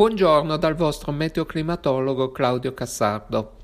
Buongiorno dal vostro meteoclimatologo Claudio Cassardo.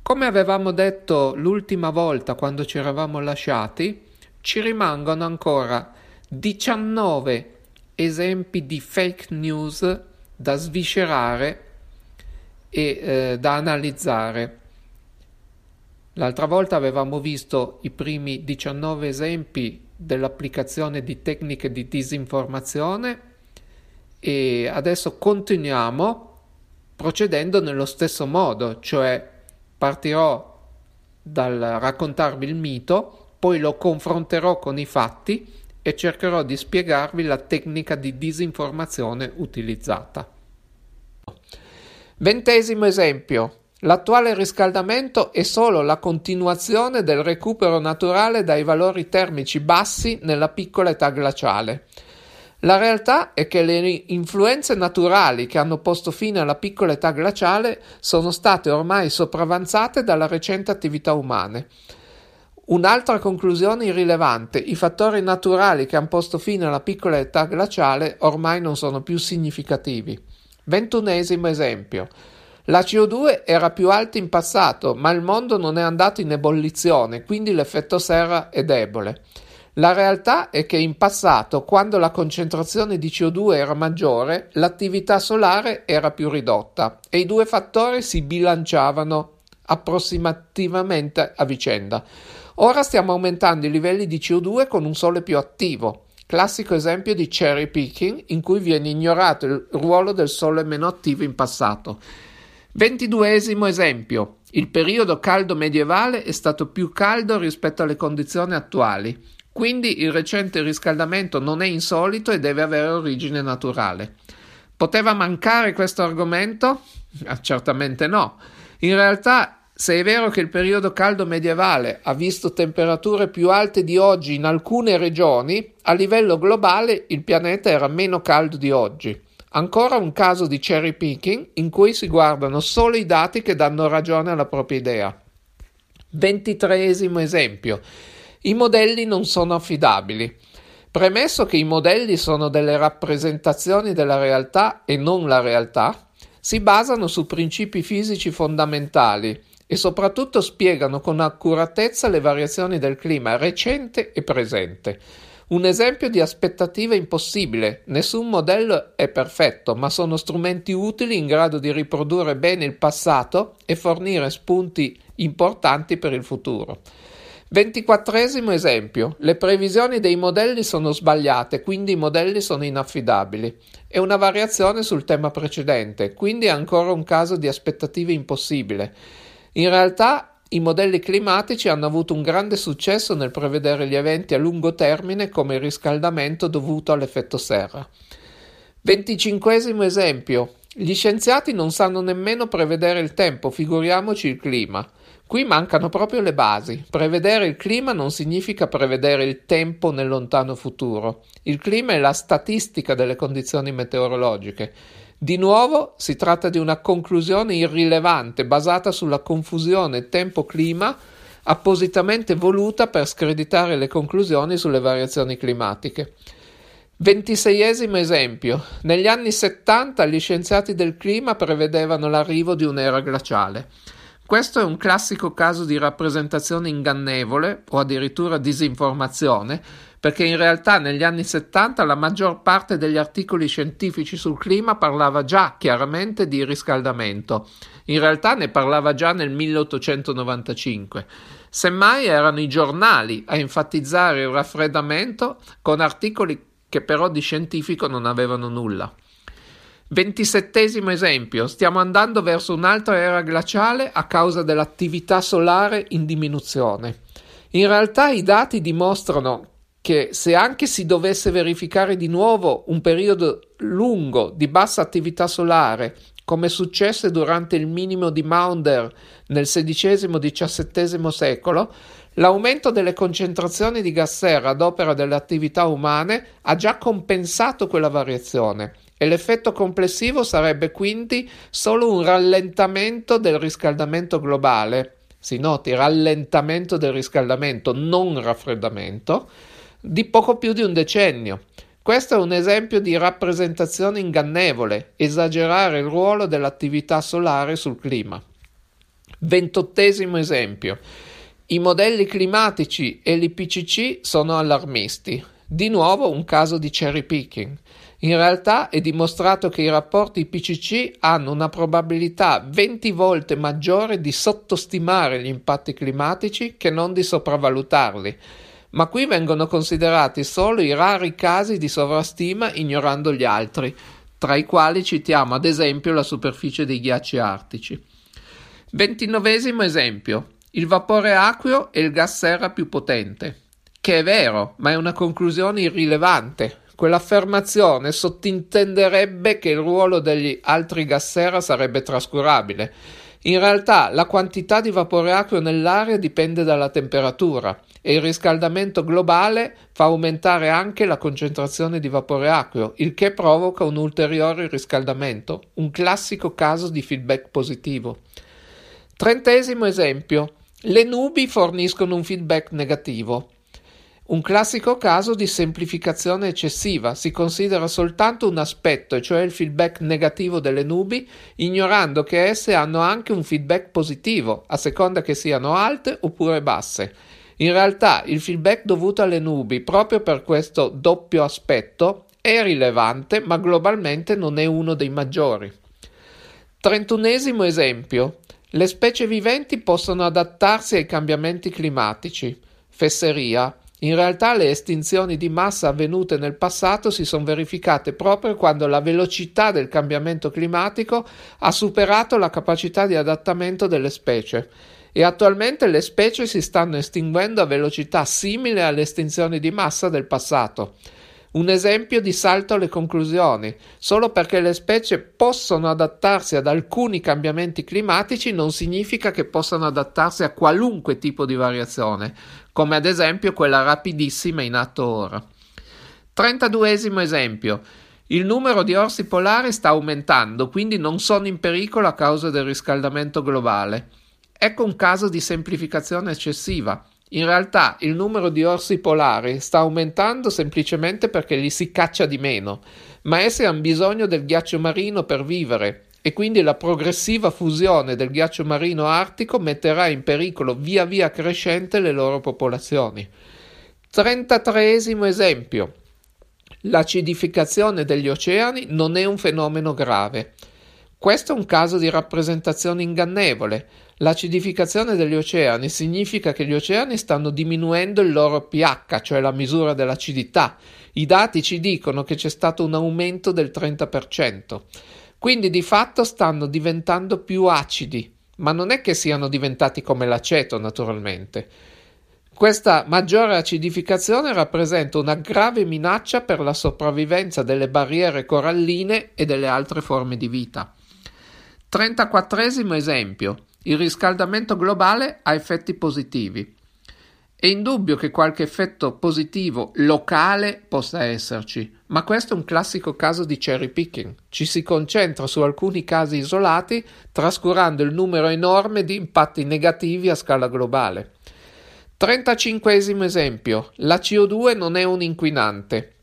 Come avevamo detto l'ultima volta quando ci eravamo lasciati, ci rimangono ancora 19 esempi di fake news da sviscerare e eh, da analizzare. L'altra volta avevamo visto i primi 19 esempi dell'applicazione di tecniche di disinformazione e adesso continuiamo procedendo nello stesso modo, cioè partirò dal raccontarvi il mito, poi lo confronterò con i fatti e cercherò di spiegarvi la tecnica di disinformazione utilizzata. Ventesimo esempio. L'attuale riscaldamento è solo la continuazione del recupero naturale dai valori termici bassi nella piccola età glaciale. La realtà è che le influenze naturali che hanno posto fine alla piccola età glaciale sono state ormai sopravanzate dalla recente attività umane. Un'altra conclusione irrilevante, i fattori naturali che hanno posto fine alla piccola età glaciale ormai non sono più significativi. Ventunesimo esempio. La CO2 era più alta in passato, ma il mondo non è andato in ebollizione, quindi l'effetto serra è debole. La realtà è che in passato, quando la concentrazione di CO2 era maggiore, l'attività solare era più ridotta e i due fattori si bilanciavano approssimativamente a vicenda. Ora stiamo aumentando i livelli di CO2 con un sole più attivo. Classico esempio di cherry picking in cui viene ignorato il ruolo del sole meno attivo in passato. Ventiduesimo esempio. Il periodo caldo medievale è stato più caldo rispetto alle condizioni attuali. Quindi il recente riscaldamento non è insolito e deve avere origine naturale. Poteva mancare questo argomento? Ah, certamente no. In realtà, se è vero che il periodo caldo medievale ha visto temperature più alte di oggi in alcune regioni, a livello globale il pianeta era meno caldo di oggi. Ancora un caso di cherry picking in cui si guardano solo i dati che danno ragione alla propria idea. Ventitreesimo esempio. I modelli non sono affidabili. Premesso che i modelli sono delle rappresentazioni della realtà e non la realtà, si basano su principi fisici fondamentali e soprattutto spiegano con accuratezza le variazioni del clima recente e presente. Un esempio di aspettativa impossibile. Nessun modello è perfetto, ma sono strumenti utili in grado di riprodurre bene il passato e fornire spunti importanti per il futuro. Ventiquattresimo esempio. Le previsioni dei modelli sono sbagliate, quindi i modelli sono inaffidabili. È una variazione sul tema precedente, quindi è ancora un caso di aspettative impossibile. In realtà i modelli climatici hanno avuto un grande successo nel prevedere gli eventi a lungo termine come il riscaldamento dovuto all'effetto serra. Venticinquesimo esempio. Gli scienziati non sanno nemmeno prevedere il tempo, figuriamoci il clima. Qui mancano proprio le basi. Prevedere il clima non significa prevedere il tempo nel lontano futuro. Il clima è la statistica delle condizioni meteorologiche. Di nuovo si tratta di una conclusione irrilevante basata sulla confusione tempo-clima appositamente voluta per screditare le conclusioni sulle variazioni climatiche. Ventiseiesimo esempio. Negli anni 70 gli scienziati del clima prevedevano l'arrivo di un'era glaciale. Questo è un classico caso di rappresentazione ingannevole o addirittura disinformazione, perché in realtà negli anni 70 la maggior parte degli articoli scientifici sul clima parlava già chiaramente di riscaldamento. In realtà ne parlava già nel 1895. Semmai erano i giornali a enfatizzare il raffreddamento con articoli che però di scientifico non avevano nulla. Ventisettesimo esempio, stiamo andando verso un'altra era glaciale a causa dell'attività solare in diminuzione. In realtà i dati dimostrano che se anche si dovesse verificare di nuovo un periodo lungo di bassa attività solare, come successe durante il minimo di Maunder nel XVI-XVII secolo, l'aumento delle concentrazioni di gas serra ad opera delle attività umane ha già compensato quella variazione e l'effetto complessivo sarebbe quindi solo un rallentamento del riscaldamento globale, si noti rallentamento del riscaldamento, non raffreddamento, di poco più di un decennio. Questo è un esempio di rappresentazione ingannevole, esagerare il ruolo dell'attività solare sul clima. Ventottesimo esempio. I modelli climatici e l'IPCC sono allarmisti. Di nuovo un caso di cherry picking. In realtà è dimostrato che i rapporti IPCC hanno una probabilità 20 volte maggiore di sottostimare gli impatti climatici che non di sopravvalutarli ma qui vengono considerati solo i rari casi di sovrastima ignorando gli altri, tra i quali citiamo ad esempio la superficie dei ghiacci artici. Ventinovesimo esempio. Il vapore acqueo è il gas serra più potente. Che è vero, ma è una conclusione irrilevante. Quell'affermazione sottintenderebbe che il ruolo degli altri gas serra sarebbe trascurabile. In realtà la quantità di vapore acqueo nell'aria dipende dalla temperatura e il riscaldamento globale fa aumentare anche la concentrazione di vapore acqueo, il che provoca un ulteriore riscaldamento, un classico caso di feedback positivo. Trentesimo esempio. Le nubi forniscono un feedback negativo. Un classico caso di semplificazione eccessiva, si considera soltanto un aspetto, e cioè il feedback negativo delle nubi, ignorando che esse hanno anche un feedback positivo, a seconda che siano alte oppure basse. In realtà il feedback dovuto alle nubi, proprio per questo doppio aspetto, è rilevante, ma globalmente non è uno dei maggiori. Trentunesimo esempio. Le specie viventi possono adattarsi ai cambiamenti climatici. Fesseria. In realtà le estinzioni di massa avvenute nel passato si sono verificate proprio quando la velocità del cambiamento climatico ha superato la capacità di adattamento delle specie e attualmente le specie si stanno estinguendo a velocità simile alle estinzioni di massa del passato. Un esempio di salto alle conclusioni. Solo perché le specie possono adattarsi ad alcuni cambiamenti climatici non significa che possano adattarsi a qualunque tipo di variazione, come ad esempio quella rapidissima in atto ora. 32 esempio. Il numero di orsi polari sta aumentando, quindi non sono in pericolo a causa del riscaldamento globale. Ecco un caso di semplificazione eccessiva. In realtà il numero di orsi polari sta aumentando semplicemente perché li si caccia di meno, ma essi hanno bisogno del ghiaccio marino per vivere e quindi la progressiva fusione del ghiaccio marino artico metterà in pericolo via via crescente le loro popolazioni. 33 esempio. L'acidificazione degli oceani non è un fenomeno grave. Questo è un caso di rappresentazione ingannevole. L'acidificazione degli oceani significa che gli oceani stanno diminuendo il loro pH, cioè la misura dell'acidità. I dati ci dicono che c'è stato un aumento del 30%. Quindi di fatto stanno diventando più acidi, ma non è che siano diventati come l'aceto naturalmente. Questa maggiore acidificazione rappresenta una grave minaccia per la sopravvivenza delle barriere coralline e delle altre forme di vita. 34 esempio. Il riscaldamento globale ha effetti positivi. È indubbio che qualche effetto positivo locale possa esserci, ma questo è un classico caso di cherry picking. Ci si concentra su alcuni casi isolati, trascurando il numero enorme di impatti negativi a scala globale. 35 esempio. La CO2 non è un inquinante.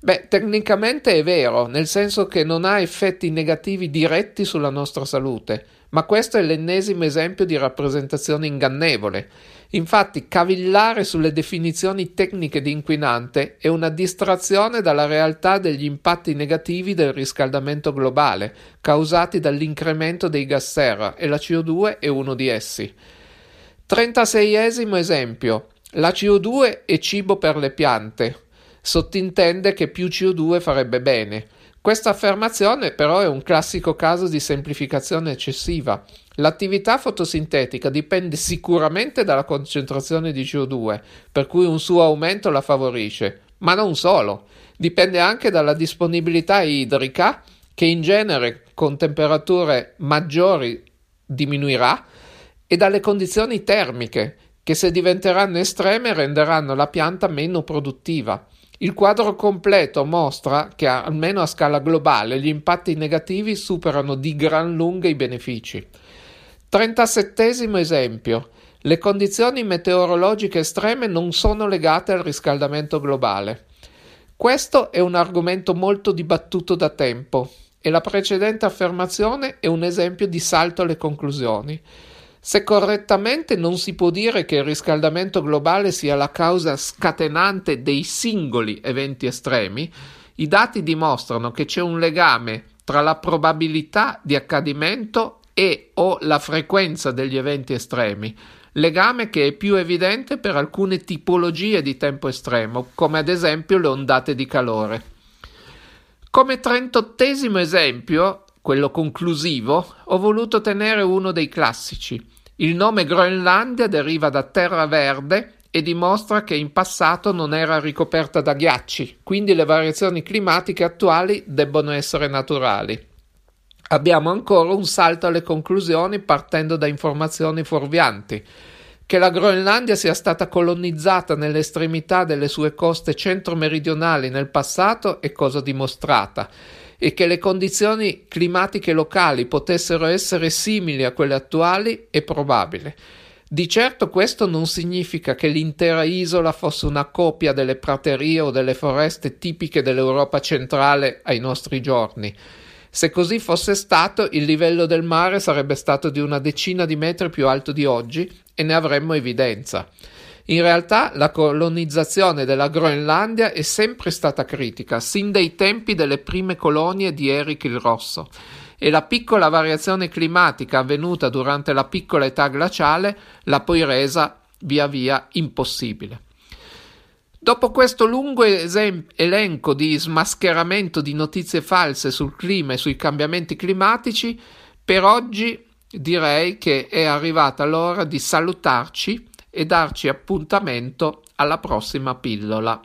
Beh, tecnicamente è vero, nel senso che non ha effetti negativi diretti sulla nostra salute ma questo è l'ennesimo esempio di rappresentazione ingannevole. Infatti, cavillare sulle definizioni tecniche di inquinante è una distrazione dalla realtà degli impatti negativi del riscaldamento globale, causati dall'incremento dei gas serra, e la CO2 è uno di essi. 36 esempio. La CO2 è cibo per le piante. Sottintende che più CO2 farebbe bene. Questa affermazione però è un classico caso di semplificazione eccessiva. L'attività fotosintetica dipende sicuramente dalla concentrazione di CO2, per cui un suo aumento la favorisce, ma non solo, dipende anche dalla disponibilità idrica, che in genere con temperature maggiori diminuirà, e dalle condizioni termiche, che se diventeranno estreme renderanno la pianta meno produttiva. Il quadro completo mostra che, almeno a scala globale, gli impatti negativi superano di gran lunga i benefici. 37 esempio. Le condizioni meteorologiche estreme non sono legate al riscaldamento globale. Questo è un argomento molto dibattuto da tempo e la precedente affermazione è un esempio di salto alle conclusioni. Se correttamente non si può dire che il riscaldamento globale sia la causa scatenante dei singoli eventi estremi, i dati dimostrano che c'è un legame tra la probabilità di accadimento e o la frequenza degli eventi estremi, legame che è più evidente per alcune tipologie di tempo estremo, come ad esempio le ondate di calore. Come trentottesimo esempio, quello conclusivo, ho voluto tenere uno dei classici. Il nome Groenlandia deriva da terra verde e dimostra che in passato non era ricoperta da ghiacci, quindi le variazioni climatiche attuali debbono essere naturali. Abbiamo ancora un salto alle conclusioni partendo da informazioni fuorvianti. Che la Groenlandia sia stata colonizzata nell'estremità delle sue coste centro-meridionali nel passato è cosa dimostrata e che le condizioni climatiche locali potessero essere simili a quelle attuali è probabile. Di certo questo non significa che l'intera isola fosse una copia delle praterie o delle foreste tipiche dell'Europa centrale ai nostri giorni. Se così fosse stato, il livello del mare sarebbe stato di una decina di metri più alto di oggi e ne avremmo evidenza. In realtà la colonizzazione della Groenlandia è sempre stata critica, sin dai tempi delle prime colonie di Eric il Rosso e la piccola variazione climatica avvenuta durante la piccola età glaciale l'ha poi resa via via impossibile. Dopo questo lungo esem- elenco di smascheramento di notizie false sul clima e sui cambiamenti climatici, per oggi direi che è arrivata l'ora di salutarci e darci appuntamento alla prossima pillola.